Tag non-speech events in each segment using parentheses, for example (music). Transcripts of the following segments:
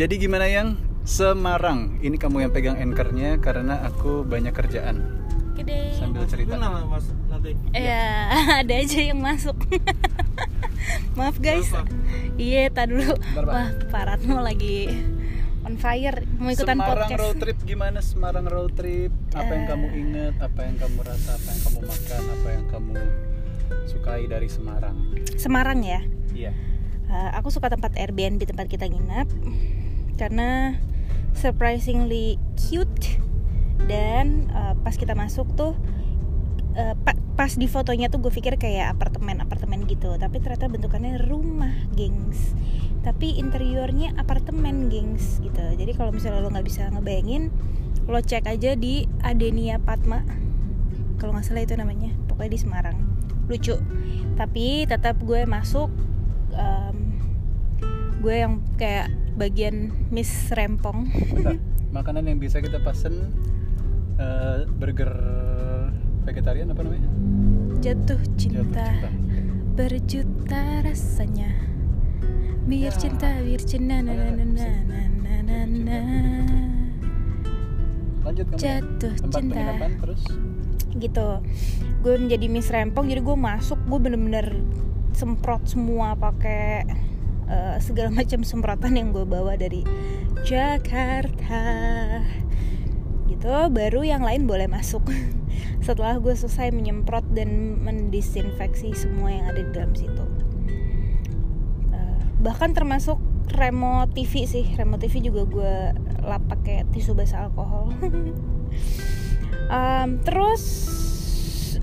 Jadi gimana yang Semarang? Ini kamu yang pegang anchornya karena aku banyak kerjaan Gede. sambil cerita. Gimana mas nanti? Ya, (laughs) ada aja yang masuk. (laughs) Maaf guys. Iya, tak dulu. Bentar. Wah, Pak Ratno lagi on fire mau ikutan Semarang podcast. road trip gimana Semarang road trip? Apa yang Eh. kamu ingat? Apa yang kamu rasa? Apa yang kamu makan? Apa yang kamu sukai dari Semarang? Semarang ya. Iya. Uh, aku suka tempat Airbnb tempat kita nginap karena surprisingly cute. Dan uh, pas kita masuk tuh uh, pa- pas di fotonya tuh gue pikir kayak apartemen apartemen gitu. Tapi ternyata bentukannya rumah gengs. Tapi interiornya apartemen gengs gitu. Jadi kalau misalnya lo nggak bisa ngebayangin lo cek aja di Adenia Padma. Kalau nggak salah itu namanya. Pokoknya di Semarang. Lucu. Tapi tetap gue masuk em, gue yang kayak bagian Miss Rempong Bentar. (laughs) Makanan yang bisa kita pesen eh, burger vegetarian apa namanya? jatuh Jatuh cinta cinta. berjuta rasanya biar cinta biar cinta na na na na na na na na Lanjut kamu. ya. jatuh Tempat cinta terus gitu gue menjadi Miss Rempong jadi gue masuk gue bener-bener semprot semua pakai eh, segala (laughs) macam semprotan yang gue bawa dari Jakarta. Gitu baru yang lain boleh masuk. (laughs) Setelah gue selesai menyemprot dan mendisinfeksi semua yang ada di dalam situ. Eh, bahkan termasuk remote TV sih. Remote TV juga gue lap pakai tisu basah alkohol. (laughs) Em, terus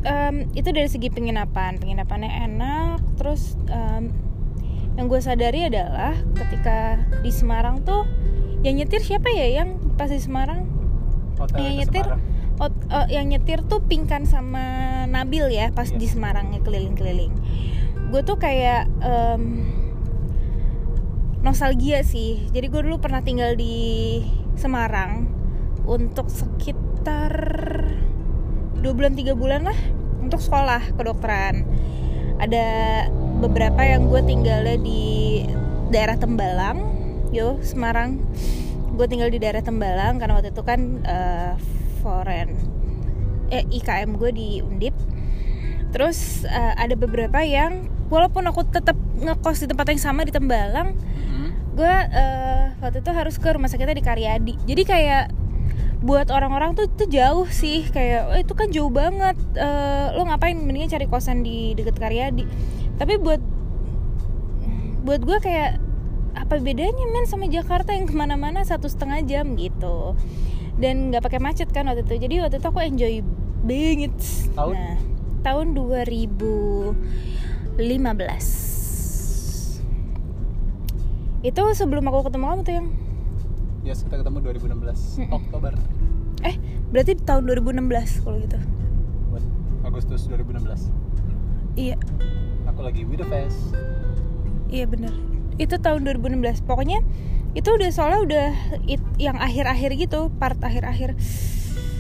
em, itu dari segi penginapan. Penginapannya enak terus em, yang gue sadari adalah ketika di Semarang tuh yang nyetir siapa ya? Yang pas di Semarang? Hotel yang nyetir? Semarang. oh, oh, yang nyetir tuh Pingkan sama Nabil ya pas Iya. di Semarang ya keliling-keliling. Gue tuh kayak em, nostalgia sih. Jadi gue dulu pernah tinggal di Semarang untuk sekitar dua bulan tiga bulan lah untuk sekolah kedokteran. Ada beberapa yang gue tinggalnya di daerah Tembalang. Yo Semarang. Gue tinggal di daerah Tembalang karena waktu itu kan eh, foreign eh IKM gue di Undip. Terus eh, ada beberapa yang walaupun aku tetap ngekos di tempat yang sama di Tembalang Mhm. gue eh, waktu itu harus ke rumah sakitnya di Karyadi. Jadi kayak buat orang-orang tuh tuh jauh sih. Kayak "Oh, itu kan jauh banget Eh, lo ngapain? Mendingan cari kosan di deket Karyadi tapi buat buat gue kayak apa bedanya men sama Jakarta yang ke mana-mana satu setengah jam gitu dan nggak pakai macet kan waktu itu jadi waktu itu aku enjoy banget Tahun? nah tahun 2015 itu sebelum aku ketemu kamu tuh yang Yes, kita ketemu 2016 Mm-mm. Oktober. eh berarti tahun 2016 kalau gitu Agustus 2016. iya Aku lagi with the fest. iya bener. Itu tahun 2016 pokoknya itu udah soalnya udah it- yang akhir-akhir gitu part akhir-akhir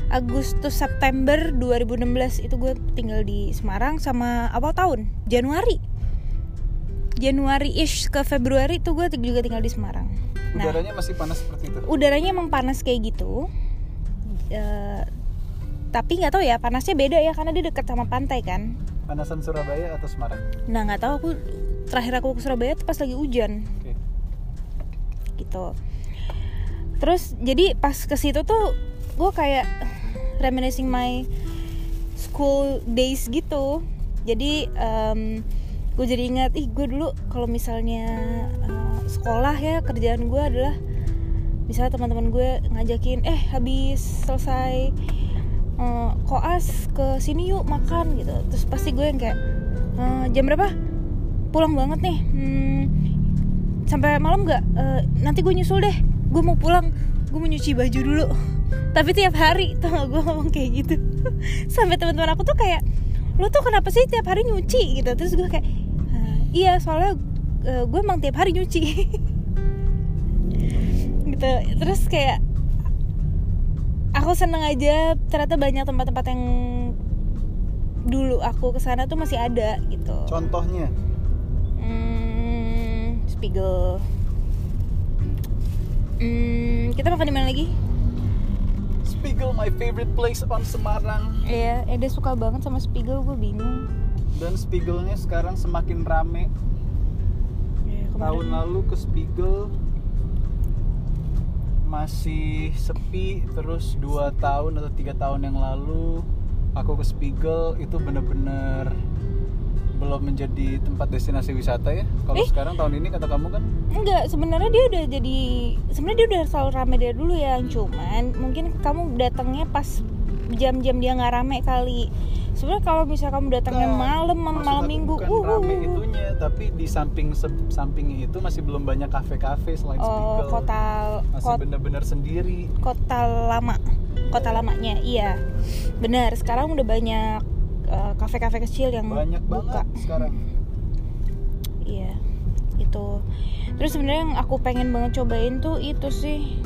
Agustus September 2016 itu gue tinggal di Semarang sama awal tahun? Januari. Januari ish ke Februari tuh gue juga tinggal di Semarang. Nah Udaranya masih panas seperti itu. udaranya emang panas kayak gitu. Eh, tapi nggak tahu ya panasnya beda ya karena dia dekat sama pantai kan Panasan Surabaya atau Semarang? nah nggak tahu aku terakhir aku ke Surabaya tuh pas lagi hujan Oke. gitu terus jadi pas ke situ tuh gue kayak reminiscing my school days gitu jadi em, gue jadi ingat ih gue dulu kalau misalnya eh, sekolah ya kerjaan gue adalah misalnya teman-teman gue ngajakin eh habis selesai eh, koas ke sini yuk makan gitu. Terus pasti gue yang kayak "Eh, jam berapa? Pulang banget nih. Hmm, sampai malam nggak? Eh, nanti gue nyusul deh. Gue mau pulang. Gue mau nyuci baju dulu. Tapi tiap hari tuh gue ngomong kayak gitu. (laughs) Sampai teman-teman aku tuh kayak lo tuh kenapa sih tiap hari nyuci? gitu. Terus gue kayak "Eh, iya soalnya gue emang tiap hari nyuci. (laughs) Gitu. Terus kayak aku seneng aja ternyata banyak tempat-tempat yang dulu aku ke sana tuh masih ada gitu. Contohnya? Hmm, Spiegel. Hmm, kita makan di mana lagi? Spiegel my favorite place on Semarang. Iya, eh dia suka banget sama Spiegel, gue bingung. dan Spiegelnya sekarang semakin rame. Ya, kemarin- tahun lalu ke Spiegel masih sepi terus dua tahun atau tiga tahun yang lalu aku ke Spiegel itu bener-bener belum menjadi tempat destinasi wisata ya kalau Eh. sekarang tahun ini kata kamu kan Enggak, sebenarnya dia udah jadi sebenarnya dia udah selalu rame dari dulu ya, cuman mungkin kamu datangnya pas jam-jam dia nggak rame kali. Sebenarnya kalau misalnya kamu datangnya malam malam minggu, bukan uh, uh, rame uh. itunya tapi di samping sampingnya itu masih belum banyak kafe-kafe selain Oh, Spiegel kota masih kota, bener-bener sendiri kota lama, kota lamanya, iya. Benar, sekarang udah banyak eh, kafe-kafe kecil yang banyak buka. banget sekarang Iya, itu. Terus sebenarnya yang aku pengen banget cobain tuh itu sih.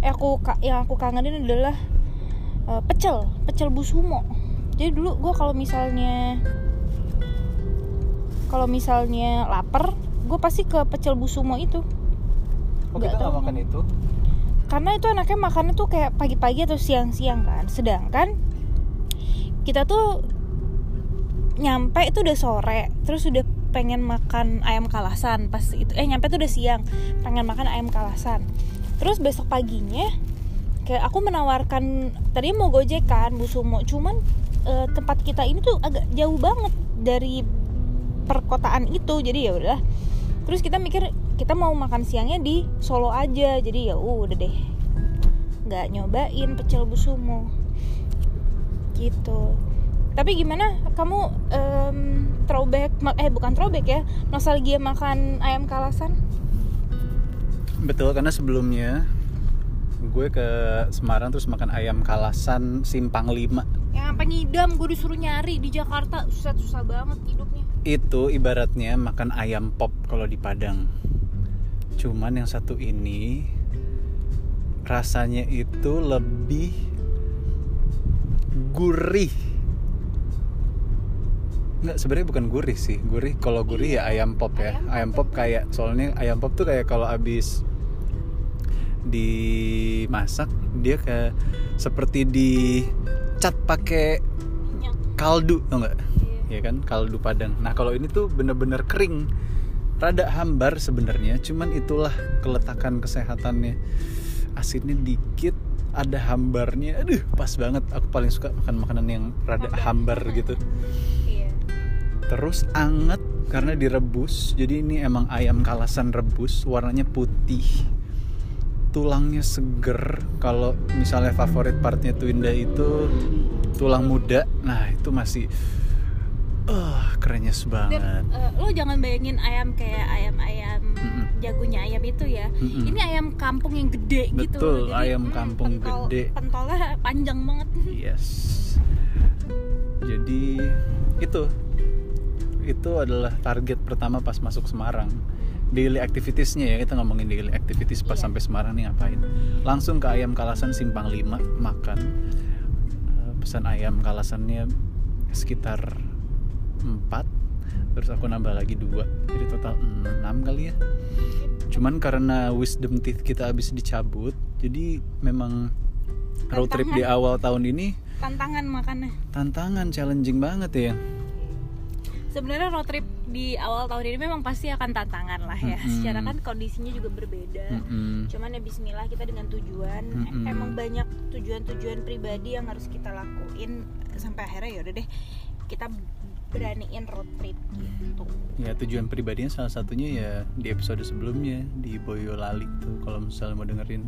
Eh aku yang aku kangenin adalah eh, pecel, pecel busumo. Jadi dulu gue kalau misalnya kalau misalnya lapar, gue pasti ke pecel busumo itu. kok Nggak kita nggak tahu. makan itu Karena itu anaknya makannya tuh kayak pagi-pagi atau siang-siang kan. Sedangkan kita tuh nyampe itu udah sore, terus udah pengen makan ayam kalasan pas itu eh nyampe tuh udah siang, pengen makan ayam kalasan. Terus besok paginya kayak aku menawarkan tadi mau gojek kan busumo, cuman eh, tempat kita ini tuh agak jauh banget dari perkotaan itu. Jadi ya udah. Terus kita mikir kita mau makan siangnya di Solo aja. Jadi ya udah deh. nggak nyobain pecel busumo. Gitu. Tapi gimana kamu em, throwback eh bukan throwback ya, nostalgia makan ayam kalasan? Betul karena sebelumnya gue ke Semarang terus makan ayam kalasan Simpang 5 Yang sampai ngidam gue disuruh nyari di Jakarta. Susah-susah banget hidupnya. itu ibaratnya makan ayam pop kalau di Padang. Cuman yang satu ini rasanya itu lebih gurih. Nggak, sebenarnya bukan gurih sih. Gurih kalau gurih ya ayam pop ya. Ayam pop ayam pop. kayak soalnya ayam pop tuh kayak kalau abis dimasak dia kayak seperti dicat pakai kaldu tau nggak? Iya. ya kan? Kaldu padang. Nah kalau ini tuh bener-bener kering. Rada hambar sebenarnya cuman itulah keletakan kesehatannya. Asinnya dikit ada hambarnya. Aduh pas banget. Aku paling suka makan makanan yang rada hambar gitu. Iya. terus anget karena direbus. Jadi ini emang ayam kalasan rebus warnanya putih tulangnya seger kalau misalnya favorit partnya Twinda itu tulang muda nah itu masih eh kerennya banget Dan eh, lo jangan bayangin ayam kayak ayam-ayam Mm-mm. jagonya ayam itu ya. Mm-mm. Ini ayam kampung yang gede gitu. Betul, ayam kampung gede. Pentolnya panjang banget. Yes. Jadi itu itu adalah target pertama pas masuk Semarang. Daily activitiesnya ya kita ngomongin daily activities pas Iya. sampai Semarang nih ngapain? Langsung ke ayam kalasan Simpang 5 makan. Eh, pesan ayam kalasannya sekitar 4 terus aku nambah lagi dua jadi total 6 kali ya cuman karena wisdom teeth kita habis dicabut jadi memang road trip di awal tahun ini Tantangan makannya. tantangan challenging banget ya Sebenarnya road trip di awal tahun ini memang pasti akan tantangan lah ya. Mm-mm. Secara kan kondisinya juga berbeda. Mm-mm. Cuman ya Bismillah kita dengan tujuan. Mm-mm. Emang banyak tujuan-tujuan pribadi yang harus kita lakuin sampai akhirnya ya udah deh kita beraniin road trip gitu. ya tujuan pribadinya salah satunya ya di episode sebelumnya di Boyolali tuh kalau misalnya mau dengerin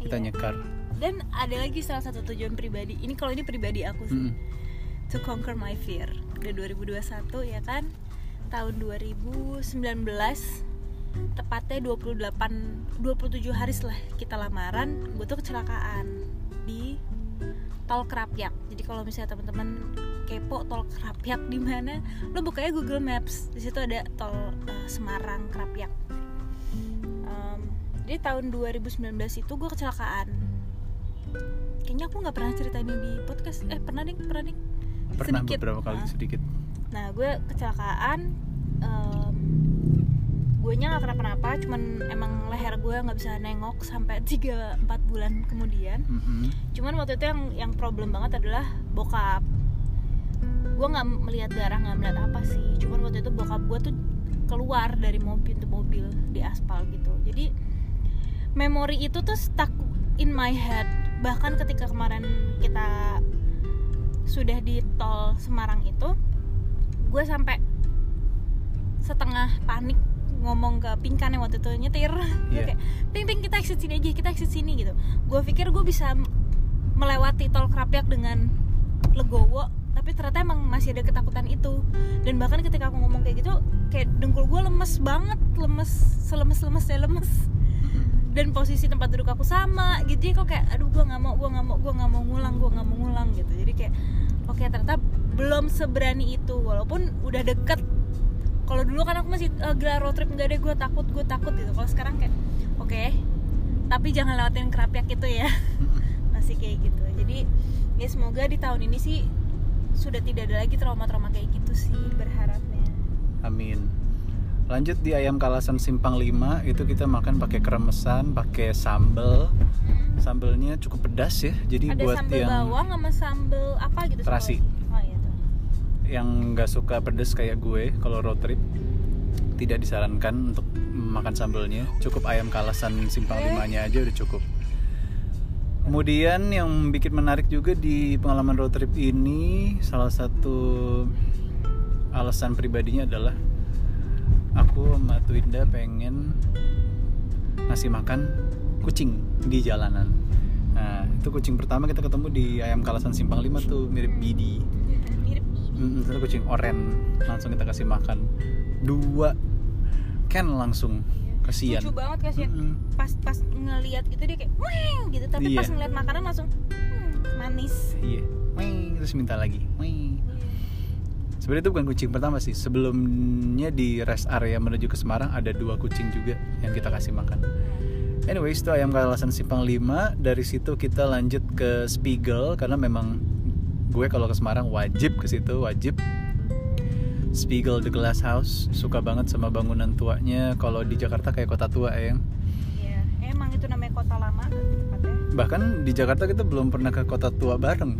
kita Iya. nyekar Dan ada lagi salah satu tujuan pribadi. Ini kalau ini pribadi aku sih. Mm-mm. To conquer my fear. Udah 2021 ya kan. Tahun 2019 tepatnya 28 27 hari setelah kita lamaran, gue tuh kecelakaan di tol Kerapyak. Jadi kalau misalnya teman-teman kepo tol Kerapyak di mana, lo bukanya Google Maps. Di situ ada tol eh, Semarang Kerapyak. Em, jadi tahun 2019 itu gue kecelakaan. Kayaknya aku nggak pernah ceritain ini di podcast. Eh pernah nih, pernah nih. pernah Sedikit. beberapa kali sedikit Nah, gue kecelakaan em, gue nya nggak kenapa-napa cuman emang leher gue nggak bisa nengok sampai (laughs) 3-4 bulan kemudian. Mm-mm. cuman waktu itu yang yang problem banget adalah bokap. Gue nggak melihat darah nggak melihat apa sih. Cuman waktu itu bokap gue tuh keluar dari mobil pintu mobil di aspal gitu. Jadi memori itu tuh stuck in my head. Bahkan ketika kemarin kita sudah di tol Semarang itu gue sampai setengah panik ngomong ke Pinkan yang waktu itu nyetir. (laughs) Iya. kayak ping ping kita exit sini aja kita exit sini gitu. Gue pikir gue bisa melewati tol Krapyak dengan legowo tapi ternyata emang masih ada ketakutan itu. Dan bahkan ketika aku ngomong kayak gitu kayak dengkul gue lemes banget lemes selemes lemesnya lemes. (laughs) Dan posisi tempat duduk aku sama gitu ya kok kayak aduh gue nggak mau gue nggak mau gue nggak mau ngulang gue nggak mau ngulang gitu. Jadi kayak oke ternyata belum seberani itu walaupun udah deket kalau dulu kan aku masih eh, gila road trip nggak deh gue takut gue takut gitu kalau sekarang kayak oke tapi jangan lewatin kerapyak itu ya (laughs) masih kayak gitu jadi ya semoga di tahun ini sih sudah tidak ada lagi trauma-trauma kayak gitu sih berharapnya Amin. Lanjut di ayam kalasan simpang 5 itu kita makan pakai kremesan, pakai sambel. Sambelnya cukup pedas ya. Jadi ada buat sambal yang bawang sama sambal apa gitu Terasi. Yang nggak suka pedas kayak gue kalau road trip tidak disarankan untuk makan sambelnya. Cukup ayam kalasan simpang 5-nya aja udah cukup. Kemudian yang bikin menarik juga di pengalaman road trip ini salah satu alasan pribadinya adalah aku sama Twinda pengen ngasih makan kucing di jalanan. Nah, itu kucing pertama kita ketemu di ayam kalasan simpang 5 tuh mirip Bidi. Mm, itu kucing oren. Langsung kita kasih makan. Dua. Ken langsung kasihan lucu banget kasihan Mm-mm. pas pas ngelihat gitu dia kayak Weng! gitu. Tapi Iya. pas ngeliat makanan langsung hmm, manis. Iya. Wih, terus minta lagi. Wih. sebenarnya itu bukan kucing pertama sih. Sebelumnya di rest area menuju ke Semarang ada dua kucing juga yang kita kasih makan. Anyways itu ayam kalasan simpang 5 dari situ kita lanjut ke Spiegel karena memang gue kalau ke Semarang wajib ke situ wajib. Spiegel The Glass House suka banget sama bangunan tuanya. Kalau di Jakarta kayak kota tua ya Iya, emang itu namanya kota lama tempatnya? Bahkan di Jakarta kita belum pernah ke kota tua bareng.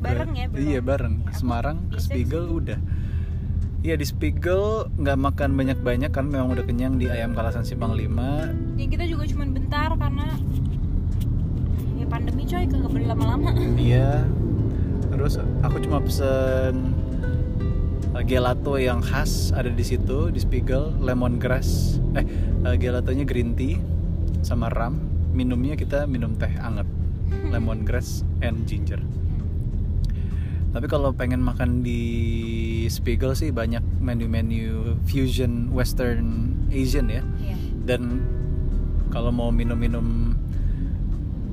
Bareng ya, belum? iya bareng. Ya, ke Semarang ke Spiegel udah. Iya di Spiegel nggak makan banyak-banyak kan memang udah kenyang di ayam kalasan simpang 5 ya kita juga cuma bentar karena ya pandemi coy kagak boleh lama-lama. Iya terus aku cuma pesen uh, gelato yang khas ada di situ di Spiegel lemongrass eh uh, gelatonya green tea sama ram minumnya kita minum teh anget. (laughs) Lemongrass and ginger. Tapi kalau pengen makan di Spiegel sih banyak menu-menu fusion western Asian ya. Iya. dan kalau mau minum-minum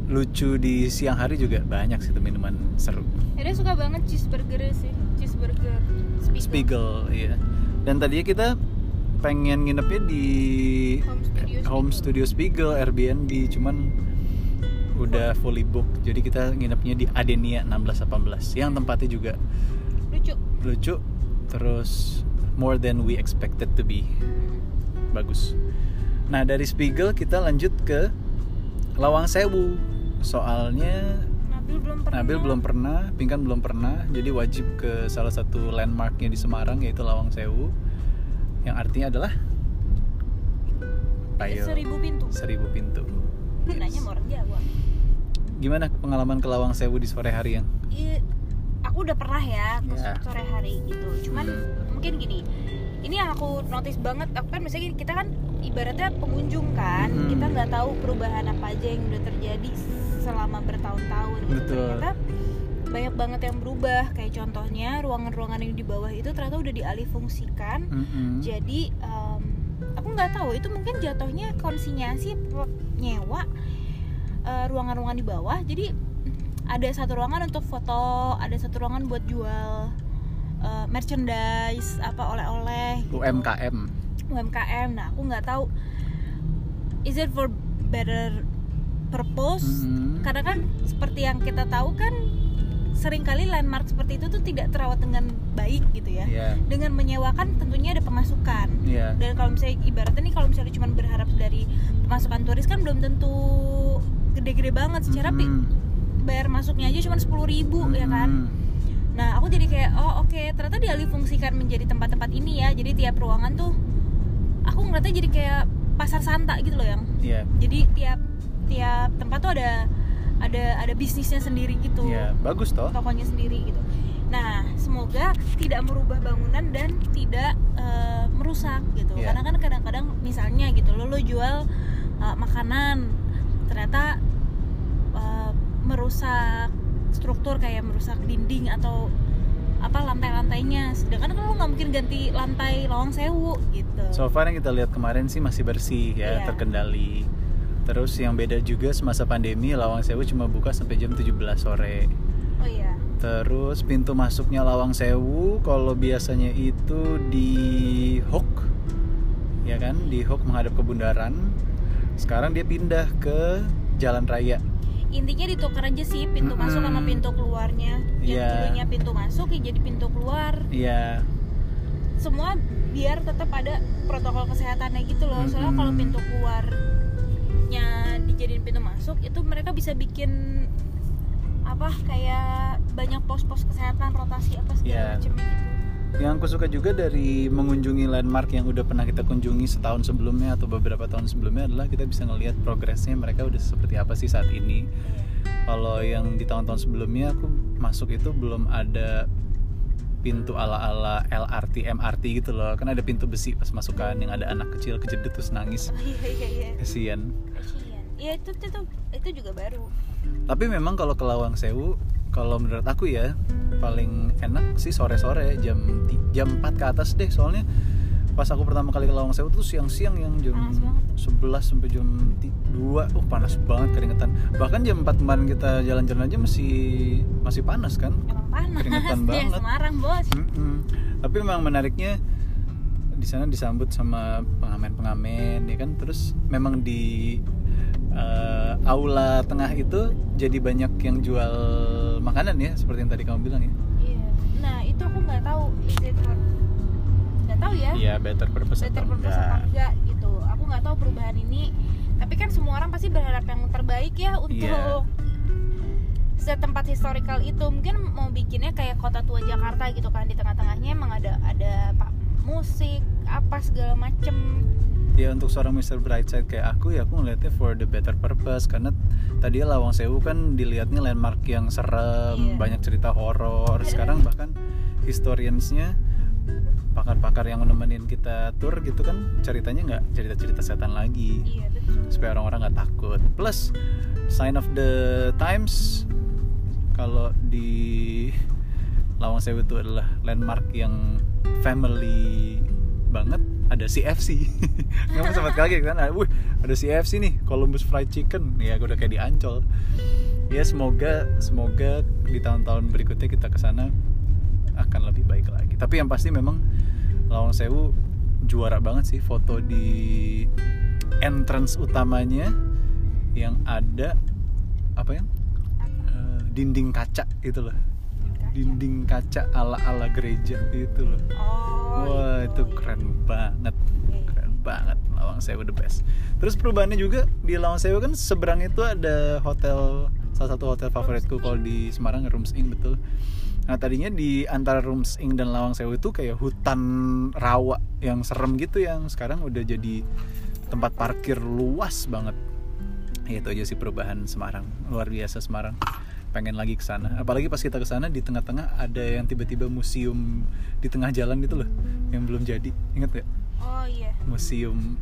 lucu di siang hari juga banyak sih minuman seru. Dia suka banget cheeseburger sih cheeseburger Spiegel, Spiegel iya. Dan tadinya kita pengen nginepnya di Home studio Home Studio Spiegel Airbnb cuman udah fully book jadi kita nginepnya di Adenia 1618 yang tempatnya juga lucu. lucu terus more than we expected to be. Bagus. Nah dari Spiegel kita lanjut ke Lawang Sewu soalnya Nabil belum pernah Nabil belum pernah, Pingkan belum pernah, jadi wajib ke salah satu landmarknya di Semarang yaitu Lawang Sewu, yang artinya adalah Ayo, seribu pintu seribu pintu. nanya mau orang Jawa Gimana pengalaman ke Lawang Sewu di sore hari yang? Aku udah pernah ya ke Ya. sore hari gitu cuman Hmm. mungkin gini ini yang aku notice banget aku kan misalnya kita kan ibaratnya pengunjung kan Hmm. kita nggak tahu perubahan apa aja yang udah terjadi selama bertahun-tahun gitu Betul. ternyata banyak banget yang berubah kayak contohnya ruangan-ruangan yang di bawah itu ternyata udah dialih fungsikan Mm-mm. jadi em, aku nggak tahu itu mungkin jatuhnya konsinyasi nyewa eh, ruangan-ruangan di bawah jadi ada satu ruangan untuk foto ada satu ruangan buat jual eh, merchandise apa oleh-oleh gitu. UMKM. UMKM nah aku nggak tahu is it for better purpose Mhm. karena kan seperti yang kita tahu kan sering kali landmark seperti itu tuh tidak terawat dengan baik gitu ya Iya. dengan menyewakan tentunya ada pemasukan Iya. dan kalau misalnya ibaratnya nih kalau misalnya cuma berharap dari pemasukan turis kan belum tentu gede-gede banget secara pi- Mm. bayar masuknya aja cuma sepuluh ribu ya kan Mm. nah aku jadi kayak oh oke ternyata dialih fungsikan menjadi tempat-tempat ini ya jadi tiap ruangan tuh aku ngeliatnya jadi kayak pasar santa gitu loh yang Iya. jadi tiap tiap tempat tuh ada ada ada bisnisnya sendiri gitu Iya, bagus toh. tokonya sendiri gitu nah semoga tidak merubah bangunan dan tidak eh, merusak gitu Iya. karena kan kadang-kadang misalnya gitu lo lo jual eh, makanan ternyata eh, merusak struktur kayak merusak dinding atau apa lantai-lantainya sedangkan kan lo nggak mungkin ganti lantai lawang sewu gitu So far yang kita lihat kemarin sih masih bersih ya, Iya. terkendali. Terus yang beda juga semasa pandemi Lawang Sewu cuma buka sampai jam 17 sore. oh iya Terus pintu masuknya Lawang Sewu kalau biasanya itu di Hook. Ya kan, di Hook menghadap ke Bundaran. Sekarang dia pindah ke Jalan Raya. Intinya ditukar aja sih pintu Mm-mm. masuk sama pintu keluarnya yang Iya. dulunya pintu masuk ya jadi pintu keluar Iya. semua biar tetap ada protokol kesehatannya gitu loh soalnya Mm-mm. kalau pintu keluarnya dijadiin pintu masuk itu mereka bisa bikin apa kayak banyak pos-pos kesehatan rotasi apa segala Iya. macam gitu Yang aku suka juga dari mengunjungi landmark yang udah pernah kita kunjungi setahun sebelumnya atau beberapa tahun sebelumnya adalah kita bisa ngelihat progresnya mereka udah seperti apa sih saat ini. Kalau yang di tahun-tahun sebelumnya aku masuk itu belum ada pintu ala-ala LRT, MRT gitu loh. Kan ada pintu besi pas masukan yang ada anak kecil kejedut terus nangis. Oh, iya iya iya Kasian. iya itu itu itu juga baru Tapi memang kalau ke Lawang Sewu, kalau menurut aku ya paling enak sih sore-sore jam jam 4 ke atas deh. Soalnya pas aku pertama kali ke Lawang Sewu tuh siang-siang yang jam Panas banget 11 sampai jam ti- 2 oh panas banget keringetan. Bahkan jam 4 kemarin kita jalan-jalan aja masih masih panas kan? Emang panas Keringetan (laughs) banget. Semarang bos. Mm-mm. tapi memang menariknya di sana disambut sama pengamen-pengamen ya kan? Terus memang di eh, aula tengah itu jadi banyak yang jual makanan ya seperti yang tadi kamu bilang ya. Iya. Nah itu aku nggak tahu. Is it nggak tahu ya. Iya better purpose better atau purpose apa enggak enggak gitu. Aku nggak tahu perubahan ini. Tapi kan semua orang pasti berharap yang terbaik ya untuk Iya. setempat historical itu. Mungkin mau bikinnya kayak kota tua Jakarta gitu kan. Di tengah-tengahnya emang ada ada pak musik apa segala macem ya untuk seorang Mr. Brightside kayak aku ya aku ngeliatnya for the better purpose. Karena tadi Lawang Sewu kan dilihatnya landmark yang serem Iya. banyak cerita horor. Sekarang bahkan historiansnya pakar-pakar yang nemenin kita tour gitu kan ceritanya nggak cerita-cerita setan lagi. Iya betul. Supaya orang-orang nggak takut. Plus sign of the times kalau di Lawang Sewu itu adalah landmark yang family banget ada CFC (laughs) kamu sempat kaget kan? Ah, wih ada CFC nih Columbus Fried Chicken. Ya gue udah kayak di Ancol ya semoga semoga di tahun-tahun berikutnya kita ke sana akan lebih baik lagi. Tapi yang pasti memang Lawang Sewu juara banget sih foto di entrance utamanya yang ada apa ya? Eh, dinding kaca itu loh dinding kaca ala ala gereja itu loh. Oh wah itu keren banget. Keren banget Lawang Sewu the best. Terus perubahannya juga di Lawang Sewu kan seberang itu ada hotel salah satu hotel favoritku kalau di Semarang Rooms Inn betul. Nah tadinya di antara Rooms Inn dan Lawang Sewu itu kayak hutan rawa yang serem gitu yang sekarang udah jadi tempat parkir luas banget. Itu aja sih perubahan Semarang luar biasa Semarang pengen lagi ke sana. Apalagi pas kita ke sana di tengah-tengah ada yang tiba-tiba museum di tengah jalan gitu loh yang belum jadi. Inget gak oh iya. Museum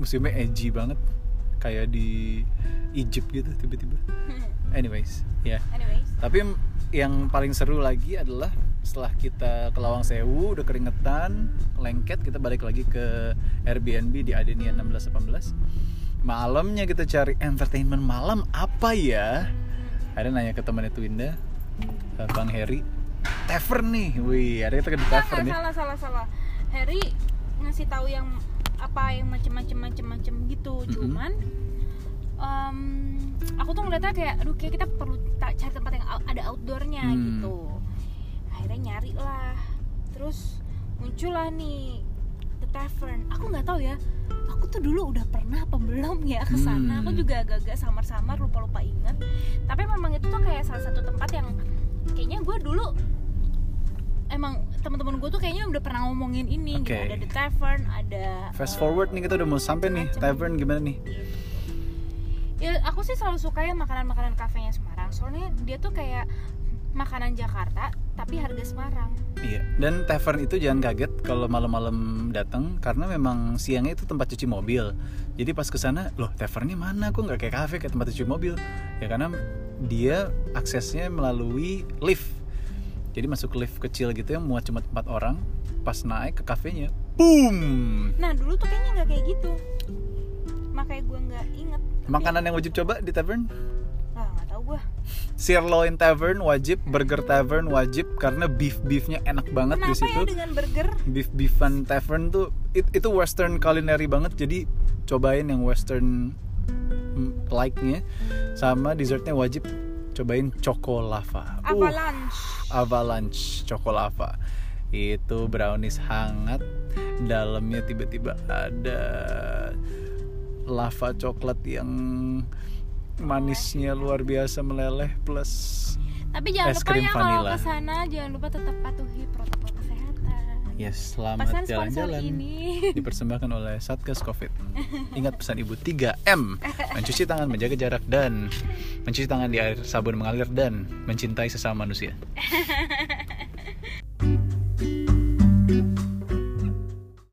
museumnya edgy banget. Kayak di Egypt gitu tiba-tiba. (laughs) Anyways ya. Anyways. Tapi yang paling seru lagi adalah setelah kita ke Lawang Sewu udah keringetan lengket kita balik lagi ke Airbnb di Adenia 1618 malamnya kita cari entertainment malam apa ya ada nanya ke temannya Twinda eh, Bang Heri. Tavern nih wih ada kita ke Tavern nih salah salah salah. Harry ngasih tahu yang apa yang macem-macem macem-macem gitu. Mm-mm. cuman em, aku tuh ngeliatnya kayak aduh kayak kita perlu cari tempat yang ada outdoornya Hmm. gitu. Akhirnya nyari lah terus muncullah nih the tavern. Aku nggak tahu ya aku tuh dulu udah pernah apa belum ya ke sana. Hmm. aku juga agak-agak samar-samar lupa-lupa inget tapi memang itu tuh kayak salah satu tempat yang kayaknya gue dulu emang teman-teman gue tuh kayaknya udah pernah ngomongin ini gitu. Oke. ada the tavern ada Fast eh, forward nih kita udah mau sampai nih. tavern gimana nih? ya aku sih selalu suka ya makanan-makanan kafenya Semarang. Soalnya dia tuh kayak makanan Jakarta tapi harga Semarang Iya. Dan tavern itu jangan kaget kalau malam-malam datang karena memang siangnya itu tempat cuci mobil. Jadi pas ke sana, loh tavernnya mana? Kok nggak kayak kafe kayak tempat cuci mobil? Ya karena dia aksesnya melalui lift. Jadi masuk lift kecil gitu yang muat cuma empat orang. Pas naik ke kafenya, boom. nah dulu tuh kayaknya nggak kayak gitu makanya gue nggak inget Makanan yang wajib coba di tavern? Nggak tahu gue Sirloin tavern wajib, burger tavern wajib karena beef beefnya enak banget di kenapa situ. ya dengan burger? Beef beefan tavern tuh it- itu western culinary banget jadi cobain yang western mm, like-nya. Sama dessertnya wajib cobain choco lava Uh, avalanche. Avalanche choco lava itu brownies hangat dalamnya tiba-tiba ada lava coklat yang manisnya luar biasa meleleh plus tapi jangan Es lupa krim ya kalau vanilla. ke sana jangan lupa tetap patuhi protokol kesehatan yes selamat jalan-jalan ini (laughs) (laughs) dipersembahkan oleh Satgas Covid. Ingat pesan ibu 3M, mencuci tangan, menjaga jarak dan mencuci tangan di air sabun mengalir dan mencintai sesama manusia. (laughs)